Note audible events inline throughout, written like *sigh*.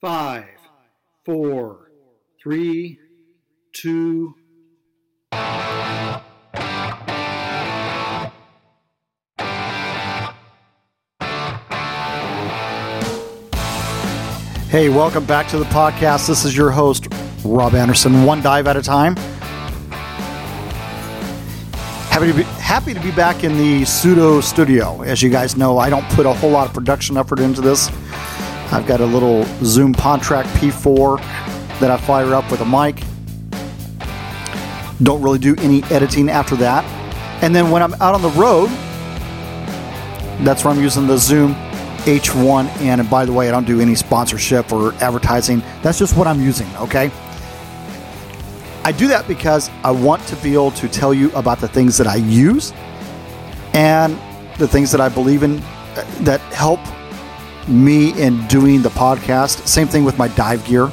Five, four, three, two. Hey, welcome back to the podcast. This is your host, Rob Anderson, one dive at a time. Happy to be happy to be back in the pseudo studio. As you guys know, I don't put a whole lot of production effort into this. I've got a little Zoom PodTrak P4 that I fire up with a mic. Don't really do any editing after that. And then when I'm out on the road, that's where I'm using the Zoom H1. And by the way, I don't do any sponsorship or advertising. That's just what I'm using, okay? I do that because I want to be able to tell you about the things that I use and the things that I believe in uh, that help me in doing the podcast. Same thing with my dive gear.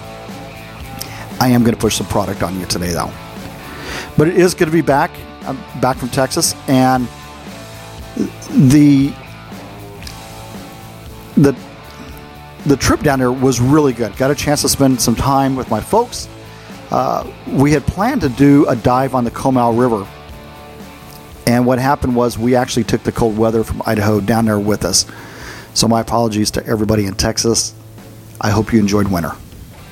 I am going to push some product on you today, though. But it is good to be back. I'm back from Texas, and the the the trip down there was really good. Got a chance to spend some time with my folks. Uh, we had planned to do a dive on the Comal River, and what happened was we actually took the cold weather from Idaho down there with us. So, my apologies to everybody in Texas. I hope you enjoyed winter.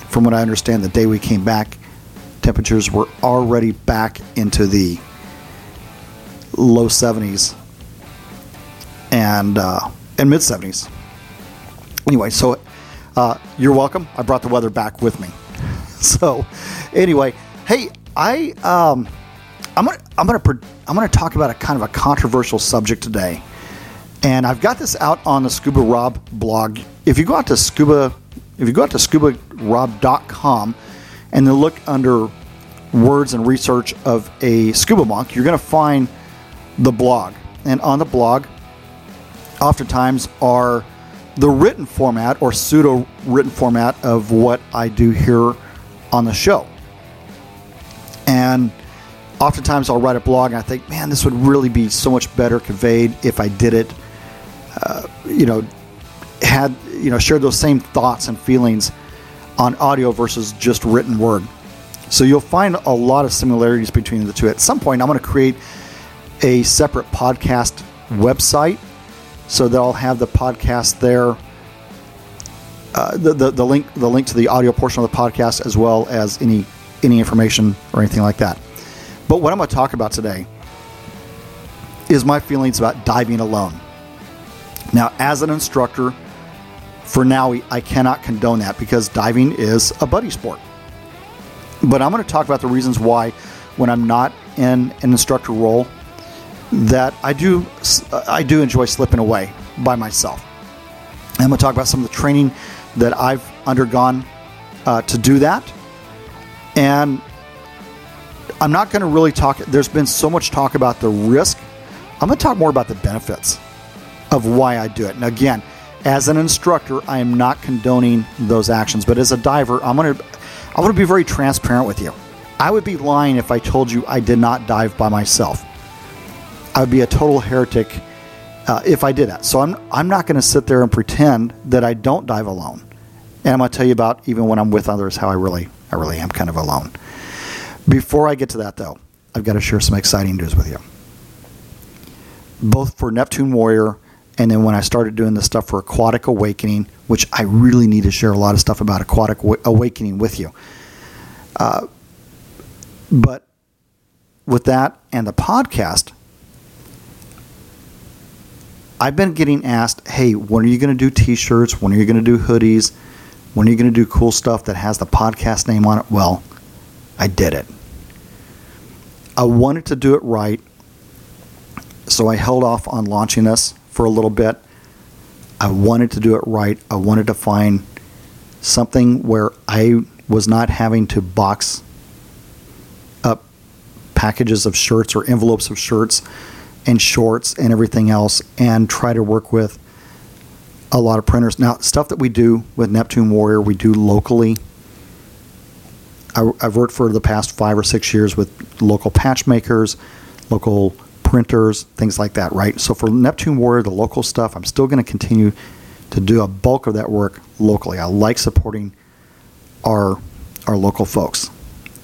From what I understand, the day we came back, temperatures were already back into the low 70s and uh, and mid 70s. Anyway, so uh, you're welcome. I brought the weather back with me. *laughs* So, anyway, hey, I um, I'm gonna I'm gonna I'm gonna talk about a kind of a controversial subject today. And I've got this out on the Scuba Rob blog. If you go out to scuba, if you go out to scubarob.com and then look under words and research of a scuba monk, you're going to find the blog. And on the blog, oftentimes are the written format or pseudo written format of what I do here on the show. And oftentimes I'll write a blog and I think, man, this would really be so much better conveyed if I did it uh, you know, had you know shared those same thoughts and feelings on audio versus just written word. So you'll find a lot of similarities between the two. At some point, I'm going to create a separate podcast website so that I'll have the podcast there. Uh, the, the, the link the link to the audio portion of the podcast as well as any any information or anything like that. But what I'm going to talk about today is my feelings about diving alone. Now, as an instructor, for now, I cannot condone that because diving is a buddy sport. But I'm going to talk about the reasons why, when I'm not in an instructor role, that I do I do enjoy slipping away by myself. I'm going to talk about some of the training that I've undergone uh, to do that, and I'm not going to really talk. There's been so much talk about the risk. I'm going to talk more about the benefits of why I do it. And again, as an instructor, I am not condoning those actions, but as a diver, I'm going to I want to be very transparent with you. I would be lying if I told you I did not dive by myself. I would be a total heretic uh, if I did that. So I'm I'm not going to sit there and pretend that I don't dive alone. And I'm going to tell you about even when I'm with others how I really I really am kind of alone. Before I get to that though, I've got to share some exciting news with you. Both for Neptune Warrior and then when I started doing the stuff for Aquatic Awakening, which I really need to share a lot of stuff about Aquatic Awakening with you. Uh, but with that and the podcast, I've been getting asked, hey, when are you going to do t shirts? When are you going to do hoodies? When are you going to do cool stuff that has the podcast name on it? Well, I did it. I wanted to do it right, so I held off on launching this for a little bit. I wanted to do it right. I wanted to find something where I was not having to box up packages of shirts or envelopes of shirts and shorts and everything else and try to work with a lot of printers. Now, stuff that we do with Neptune Warrior, we do locally. I, have worked for the past five or six years with local patch makers, local printers, things like that, right? So for Neptune Warrior, the local stuff, I'm still going to continue to do a bulk of that work locally. I like supporting our our local folks.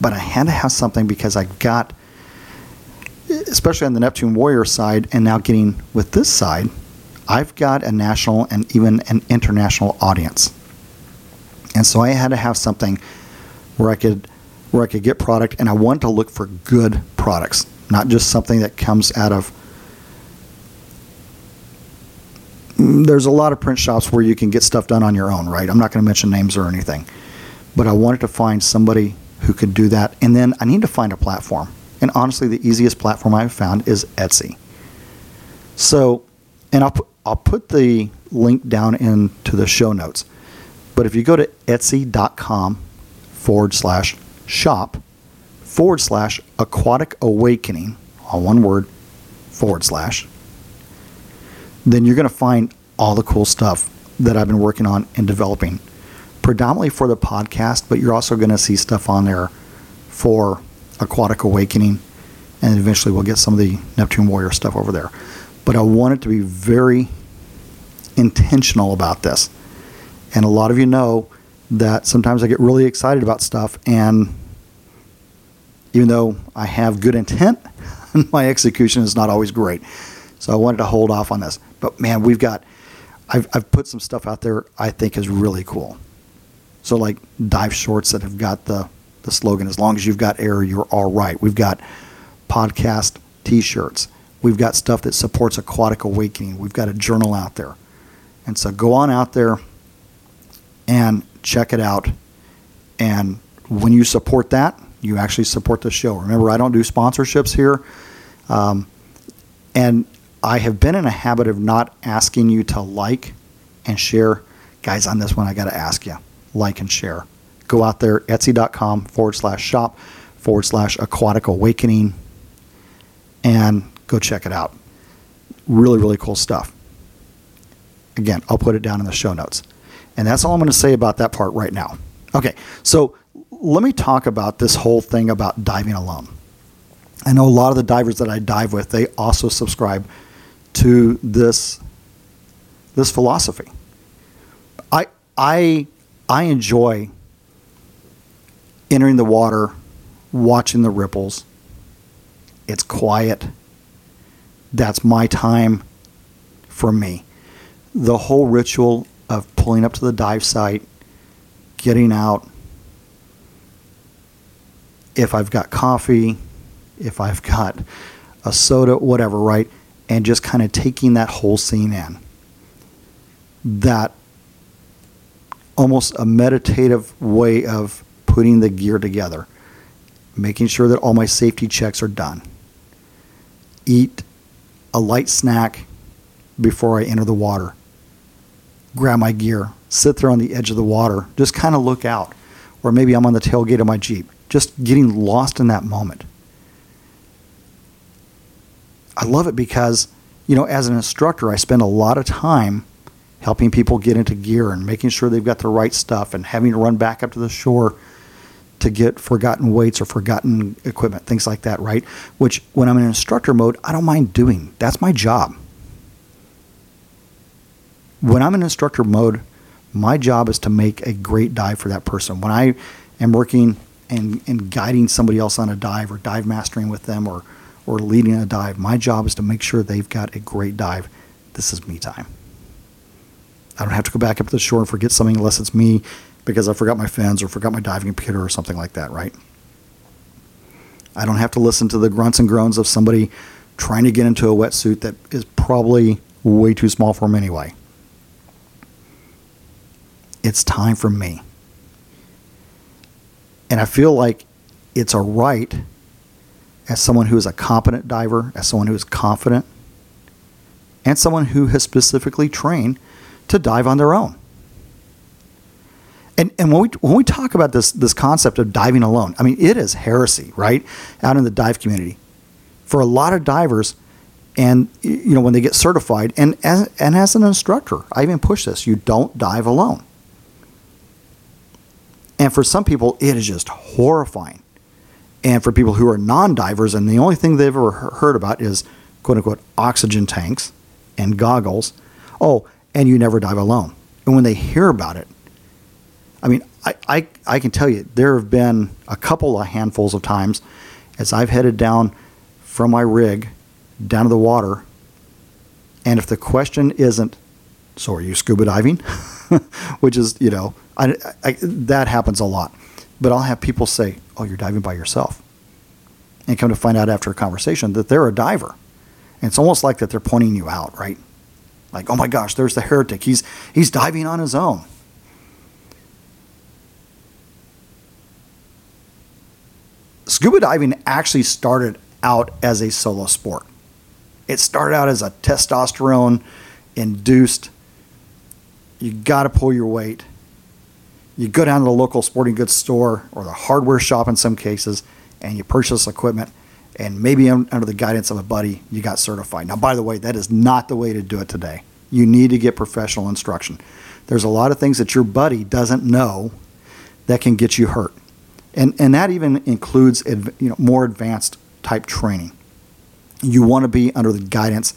But I had to have something because I got, especially on the Neptune Warrior side, and now getting with this side, I've got a national and even an international audience. And so I had to have something where I could where I could get product and I wanted to look for good products, not just something that comes out of mm, there's a lot of print shops where you can get stuff done on your own, right? I'm not going to mention names or anything. But I wanted to find somebody who could do that. And then I need to find a platform. And honestly, the easiest platform I've found is Etsy. So, and I'll put, I'll put the link down into the show notes. But if you go to etsy.com forward slash shop forward slash aquatic awakening, all one word, forward slash, then you're going to find all the cool stuff that I've been working on and developing, predominantly for the podcast, but you're also going to see stuff on there for Aquatic Awakening, and eventually we'll get some of the Neptune Warrior stuff over there. But I wanted to be very intentional about this. And a lot of you know that sometimes I get really excited about stuff, and even though I have good intent, *laughs* my execution is not always great. So I wanted to hold off on this. But man, we've got, I've, I've put some stuff out there I think is really cool. So like dive shorts that have got the, the slogan, as long as you've got air, you're all right. We've got podcast t-shirts. We've got stuff that supports aquatic awakening. We've got a journal out there. And so go on out there and check it out. And when you support that, you actually support the show. Remember, I don't do sponsorships here. Um, and I have been in a habit of not asking you to like and share. Guys, on this one, I got to ask you like and share. Go out there, etsy.com forward slash shop forward slash aquatic awakening, and go check it out. Really, really cool stuff. Again, I'll put it down in the show notes. And that's all I'm going to say about that part right now. Okay, so let me talk about this whole thing about diving alone. I know a lot of the divers that I dive with, they also subscribe to this this philosophy. I I I enjoy entering the water, watching the ripples. It's quiet. That's my time for me. The whole ritual of pulling up to the dive site, getting out. If I've got coffee, if I've got a soda, whatever, right? and just kind of taking that whole scene in. That almost a meditative way of putting the gear together, making sure that all my safety checks are done. Eat a light snack before I enter the water. Grab my gear, sit there on the edge of the water, just kind of look out. Or maybe I'm on the tailgate of my Jeep, just getting lost in that moment. I love it because, you know, as an instructor, I spend a lot of time helping people get into gear and making sure they've got the right stuff and having to run back up to the shore to get forgotten weights or forgotten equipment, things like that, right? Which, when I'm in instructor mode, I don't mind doing. That's my job. When I'm in instructor mode, my job is to make a great dive for that person. When I am working and, and guiding somebody else on a dive or dive mastering with them or or leading a dive. My job is to make sure they've got a great dive. This is me time. I don't have to go back up to the shore and forget something unless it's me because I forgot my fins or forgot my diving computer or something like that, right? I don't have to listen to the grunts and groans of somebody trying to get into a wetsuit that is probably way too small for them anyway. It's time for me. And I feel like it's a right as someone who is a competent diver, as someone who is confident, and someone who has specifically trained to dive on their own. And, and when, we, when we talk about this, this concept of diving alone, I mean, it is heresy, right? Out in the dive community. For a lot of divers, and you know when they get certified, and as, and as an instructor, I even push this: you don't dive alone. And for some people, it is just horrifying and for people who are non divers, and the only thing they've ever heard about is quote unquote oxygen tanks and goggles. Oh, and you never dive alone. And when they hear about it, I mean, I, I, I can tell you there have been a couple of handfuls of times as I've headed down from my rig down to the water, and if the question isn't, so are you scuba diving? *laughs* *laughs* Which is, you know, I, I, that happens a lot. But I'll have people say, oh, you're diving by yourself. And come to find out after a conversation that they're a diver. And it's almost like that they're pointing you out, right? Like, oh my gosh, there's the heretic. He's, he's diving on his own. Scuba diving actually started out as a solo sport. It started out as a testosterone induced, you got to pull your weight. You go down to the local sporting goods store or the hardware shop in some cases, and you purchase equipment. And maybe under the guidance of a buddy, you got certified. Now, by the way, that is not the way to do it today. You need to get professional instruction. There's a lot of things that your buddy doesn't know that can get you hurt and and that even includes you know more advanced type training. You want to be under the guidance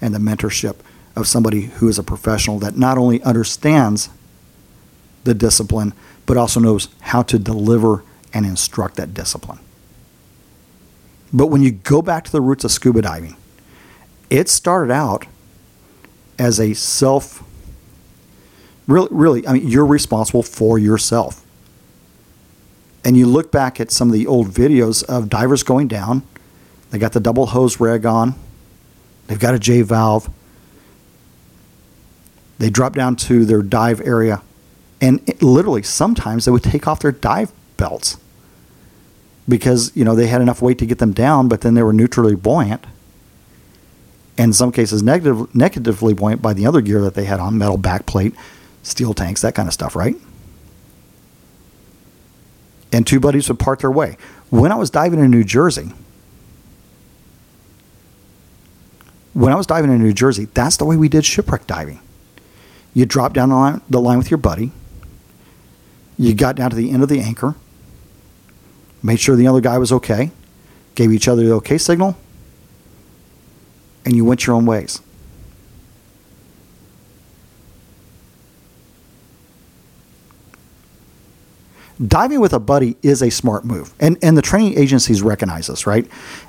and the mentorship of somebody who is a professional that not only understands the discipline but also knows how to deliver and instruct that discipline. But when you go back to the roots of scuba diving, it started out as a self really really I mean you're responsible for yourself. And you look back at some of the old videos of divers going down, they got the double hose rig on, they've got a J valve, they drop down to their dive area, and it, literally sometimes they would take off their dive belts because you know they had enough weight to get them down, but then they were neutrally buoyant, and in some cases negative, negatively buoyant by the other gear that they had on metal backplate, steel tanks, that kind of stuff, right? and two buddies would part their way. When I was diving in New Jersey, when I was diving in New Jersey, that's the way we did shipwreck diving. You drop down the line, the line with your buddy. You got down to the end of the anchor, made sure the other guy was okay, gave each other the okay signal, and you went your own ways. diving with a buddy is a smart move. And and the training agencies recognize this, right?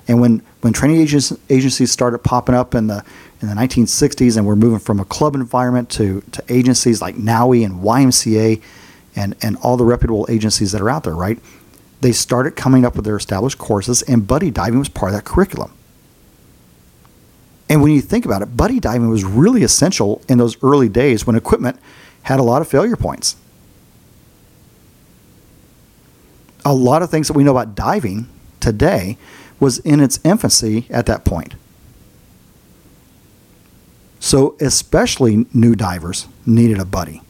And when when training agencies agencies started popping up in the in the 1960s and we're moving from a club environment to, to agencies like NAUI and YMCA and, and all the reputable agencies that are out there, right? They started coming up with their established courses and buddy diving was part of that curriculum. And when you think about it, buddy diving was really essential in those early days when equipment had a lot of failure points a lot of things that we know about diving today was in its infancy at that point. So, especially new divers needed a buddy.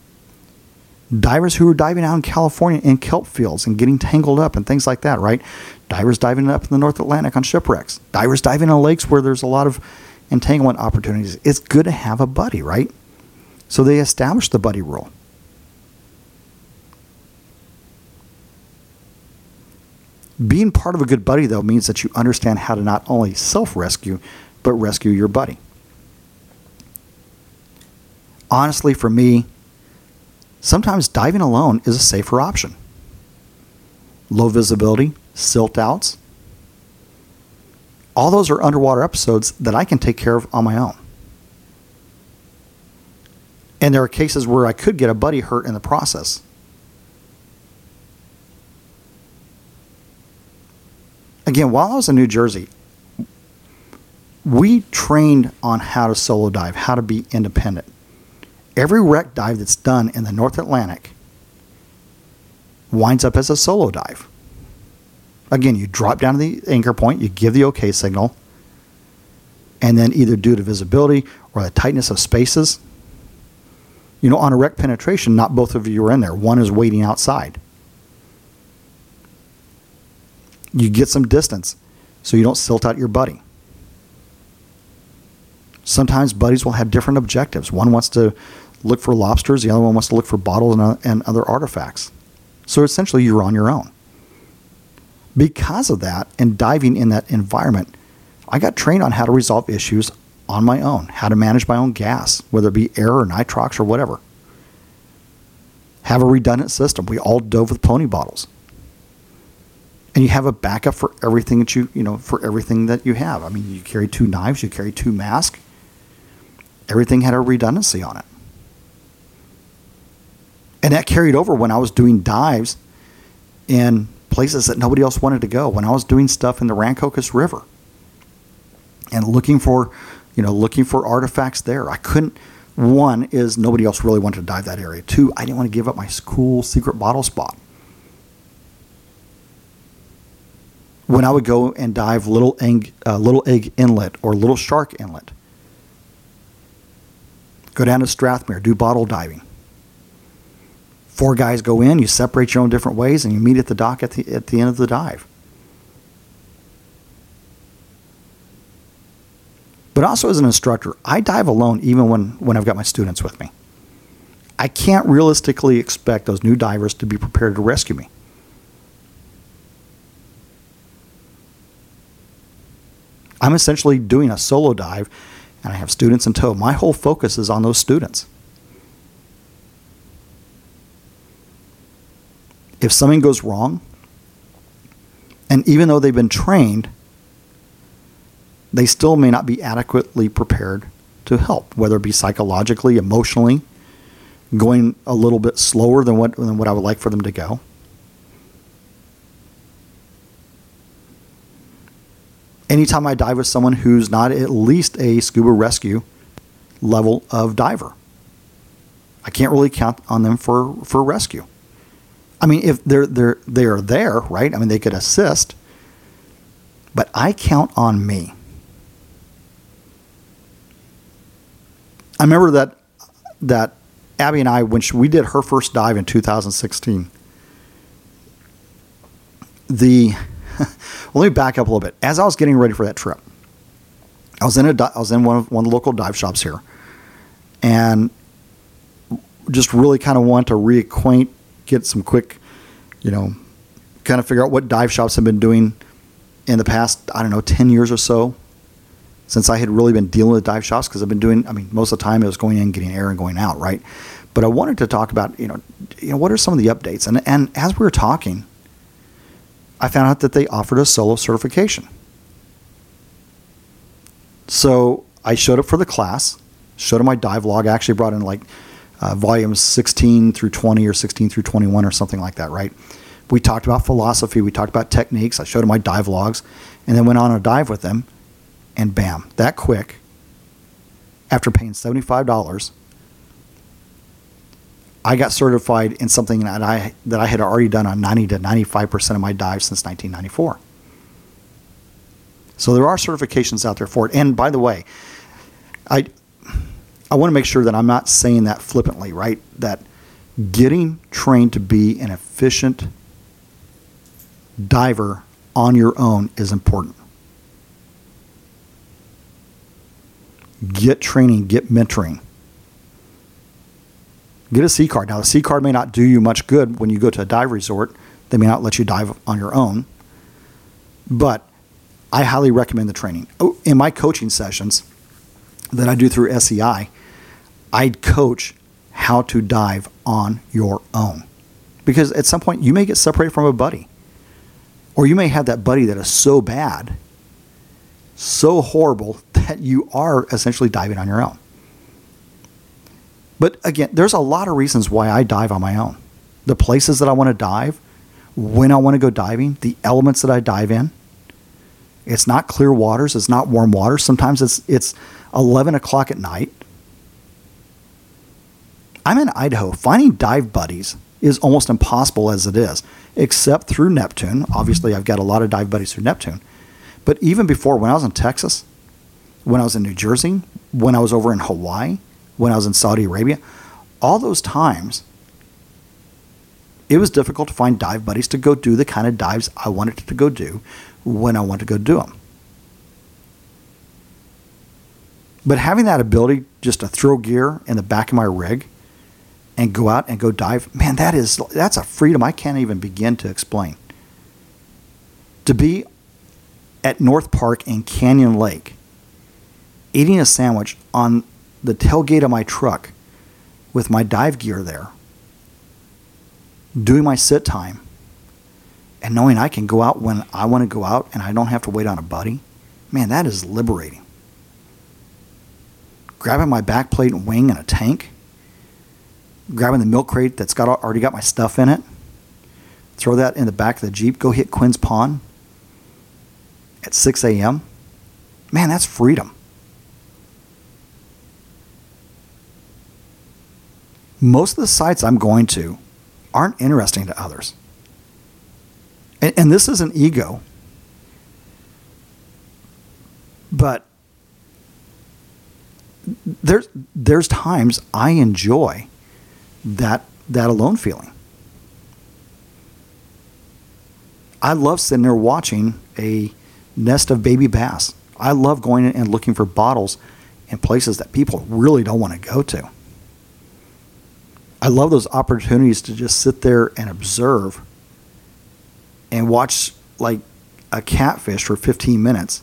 Divers who were diving out in California in kelp fields and getting tangled up and things like that, right? Divers diving up in the North Atlantic on shipwrecks. Divers diving in lakes where there's a lot of entanglement opportunities. It's good to have a buddy, right? So they established the buddy rule. Being part of a good buddy, though, means that you understand how to not only self rescue, but rescue your buddy. Honestly, for me, sometimes diving alone is a safer option. Low visibility, silt outs, all those are underwater episodes that I can take care of on my own. And there are cases where I could get a buddy hurt in the process. again, while I was in New Jersey, we trained on how to solo dive, how to be independent. Every wreck dive that's done in the North Atlantic winds up as a solo dive. Again, you drop down to the anchor point, you give the OK signal, and then either due to visibility or the tightness of spaces, you know, on a wreck penetration, not both of you are in there. One is waiting outside. you get some distance so you don't silt out your buddy. Sometimes buddies will have different objectives. One wants to look for lobsters, the other one wants to look for bottles and, and other artifacts. So essentially, you're on your own. Because of that, and diving in that environment, I got trained on how to resolve issues on my own, how to manage my own gas, whether it be air or nitrox or whatever. have a redundant system. We all dove with pony bottles. And you have a backup for everything that you, you know, for everything that you have. I mean, you carry two knives, you carry two masks. Everything had a redundancy on it. And that carried over when I was doing dives in places that nobody else wanted to go. When I was doing stuff in the Rancocas River and looking for, you know, looking for artifacts there, I couldn't. One is nobody else really wanted to dive that area. Two, I didn't want to give up my cool secret bottle spot. When I would go and dive Little Egg, uh, Little Egg Inlet or Little Shark Inlet, go down to Strathmere, do bottle diving four guys go in, you separate your own different ways, and you meet at the dock at the, at the end of the dive. But also as an instructor, I dive alone even when, when I've got my students with me. I can't realistically expect those new divers to be prepared to rescue me. I'm essentially doing a solo dive and I have students in tow. My whole focus is on those students. If something goes wrong, and even though they've been trained, they still may not be adequately prepared to help, whether it be psychologically, emotionally, going a little bit slower than what, than what I would like for them to go. Anytime I dive with someone who's not at least a scuba rescue level of diver, I can't really count on them for, for rescue. I mean, if they're they're they are there, right? I mean, they could assist, but I count on me. I remember that that Abby and I, when she, we did her first dive in 2016, the *laughs* well, let me back up a little bit. As I was getting ready for that trip, I was in a I was in one of one of the local dive shops here, and just really kind of want to reacquaint get some quick, you know, kind of figure out what dive shops have been doing in the past, I don't know, 10 years or so since I had really been dealing with dive shops because I've been doing, I mean, most of the time it was going in, getting air and going out, right? But I wanted to talk about, you know, you know, what are some of the updates? And, and as we were talking, I found out that they offered a solo certification. So I showed up for the class, showed them my dive log. I actually brought in like uh, volumes 16 through 20 or 16 through 21 or something like that, right? We talked about philosophy, we talked about techniques. I showed them my dive logs, and then went on a dive with them, and bam, that quick, after paying $75, I got certified in something that I that I had already done on 90 to 95 percent of my dives since 1994. So there are certifications out there for it. And by the way, I I want to make sure that I'm not saying that flippantly, right? That getting trained to be an efficient diver on your own is important. Get training, get mentoring. Get a C card. Now, the C card may not do you much good when you go to a dive resort. They may not let you dive on your own. But I highly recommend the training. Oh, in my coaching sessions that I do through SEI, I'd coach how to dive on your own. Because at some point, you may get separated from a buddy. Or you may have that buddy that is so bad, so horrible, *laughs* that you are essentially diving on your own. But again, there's a lot of reasons why I dive on my own. The places that I want to dive, when I want to go diving, the elements that I dive in. It's not clear waters, it's not warm waters. Sometimes it's it's 11 o'clock at night I'm in Idaho. Finding dive buddies is almost impossible as it is, except through Neptune. Obviously, I've got a lot of dive buddies through Neptune. But even before, when I was in Texas, when I was in New Jersey, when I was over in Hawaii, when I was in Saudi Arabia, all those times, it was difficult to find dive buddies to go do the kind of dives I wanted to go do when I wanted to go do them. But having that ability just to throw gear in the back of my rig and go out and go dive, man, that is that's a freedom I can't even begin to explain. To be at North Park in Canyon Lake, eating a sandwich on the tailgate of my truck with my dive gear there, doing my sit time, and knowing I can go out when I want to go out and I don't have to wait on a buddy, man, that is liberating. Grabbing my back plate and wing in a tank, grabbing the milk crate that's got already got my stuff in it, throw that in the back of the Jeep, go hit Quinn's Pond at 6 a.m. Man, that's freedom. Most of the sites I'm going to aren't interesting to others. And, and this is an ego. But there's there's times I enjoy that that alone feeling. I love sitting there watching a nest of baby bass. I love going and looking for bottles in places that people really don't want to go to. I love those opportunities to just sit there and observe and watch like a catfish for 15 minutes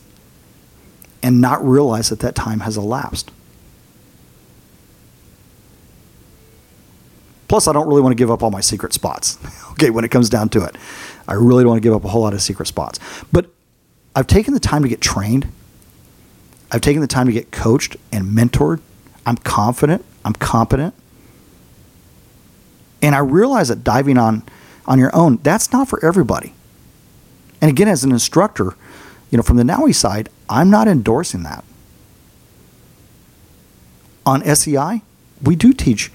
and not realize that that time has elapsed. Plus, I don't really want to give up all my secret spots. *laughs* okay, when it comes down to it, I really don't want to give up a whole lot of secret spots. But I've taken the time to get trained. I've taken the time to get coached and mentored. I'm confident. I'm competent. And I realize that diving on on your own, that's not for everybody. And again, as an instructor, you know, from the NAUI side, I'm not endorsing that. On SEI, we do teach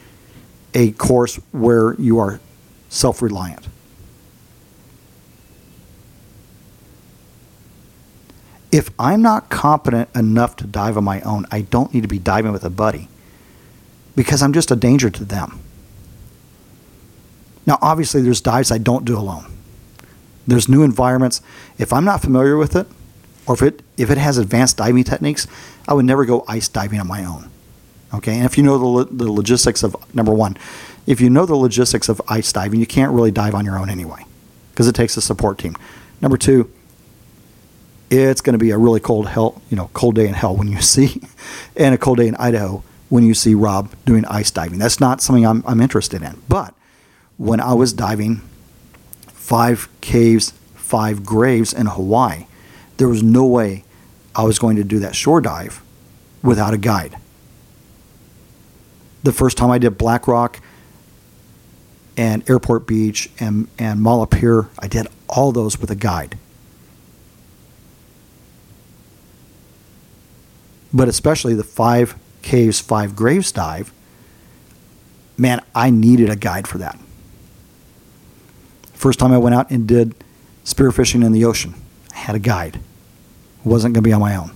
a course where you are self reliant. If I'm not competent enough to dive on my own, I don't need to be diving with a buddy because I'm just a danger to them. Now, obviously, there's dives I don't do alone. There's new environments. If I'm not familiar with it, or if it if it has advanced diving techniques, I would never go ice diving on my own. Okay, and if you know the, the logistics of number one, if you know the logistics of ice diving, you can't really dive on your own anyway, because it takes a support team. Number two, it's going to be a really cold hell, you know, cold day in hell when you *laughs* see, and a cold day in Idaho when you see Rob doing ice diving. That's not something I'm, I'm interested in. But when I was diving five caves, five graves in Hawaii. There was no way I was going to do that shore dive without a guide. The first time I did Black Rock and Airport Beach and, and Mala I did all those with a guide. But especially the five caves, five graves dive, man, I needed a guide for that. First time I went out and did spearfishing in the ocean, I had a guide. wasn't going to be on my own.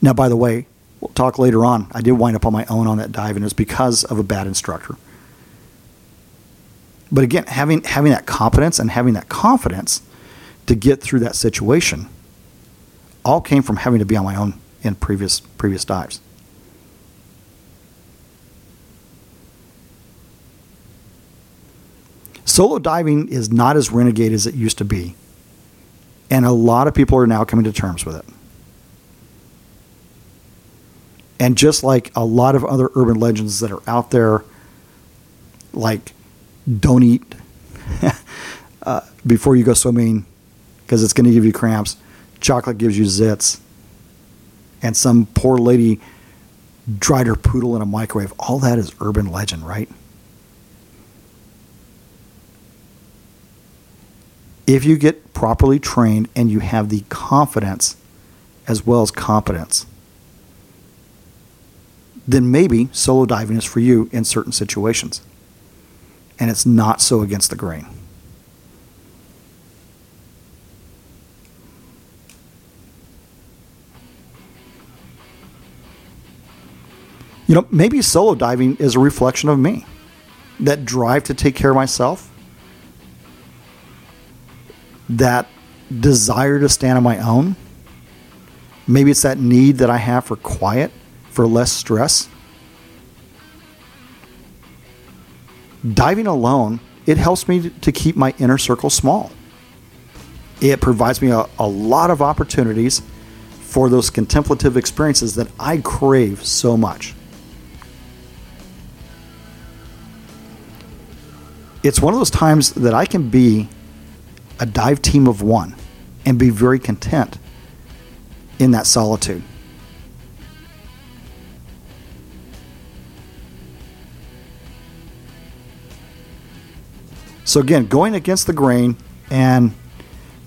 Now, by the way, talk later on. I did wind up on my own on that dive, and it's because of a bad instructor. But again, having having that competence and having that confidence to get through that situation all came from having to be on my own in previous previous dives. Solo diving is not as renegade as it used to be. And a lot of people are now coming to terms with it. And just like a lot of other urban legends that are out there, like don't eat *laughs* uh, before you go swimming because it's going to give you cramps, chocolate gives you zits, and some poor lady dried her poodle in a microwave. All that is urban legend, right? if you get properly trained and you have the confidence as well as competence, then maybe solo diving is for you in certain situations. And it's not so against the grain. You know, maybe solo diving is a reflection of me. That drive to take care of myself, that desire to stand on my own. Maybe it's that need that I have for quiet, for less stress. Diving alone, it helps me to keep my inner circle small. It provides me a, a lot of opportunities for those contemplative experiences that I crave so much. it's one of those times that I can be a dive team of one and be very content in that solitude. So, again, going against the grain and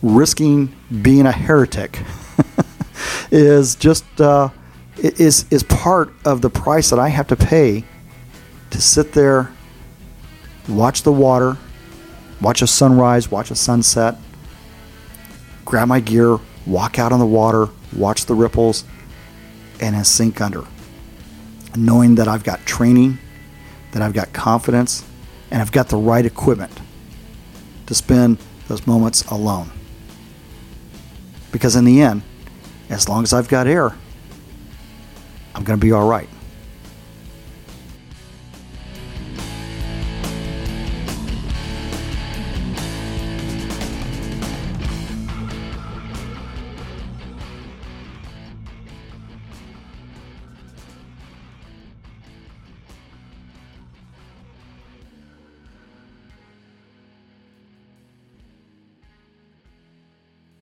risking being a heretic *laughs* is just uh, is is part of the price that I have to pay to sit there, watch the water, watch a sunrise, watch a sunset, grab my gear, walk out on the water, watch the ripples, and then sink under. Knowing that I've got training, that I've got confidence, and I've got the right equipment to spend those moments alone. Because in the end, as long as I've got air, I'm going to be all right.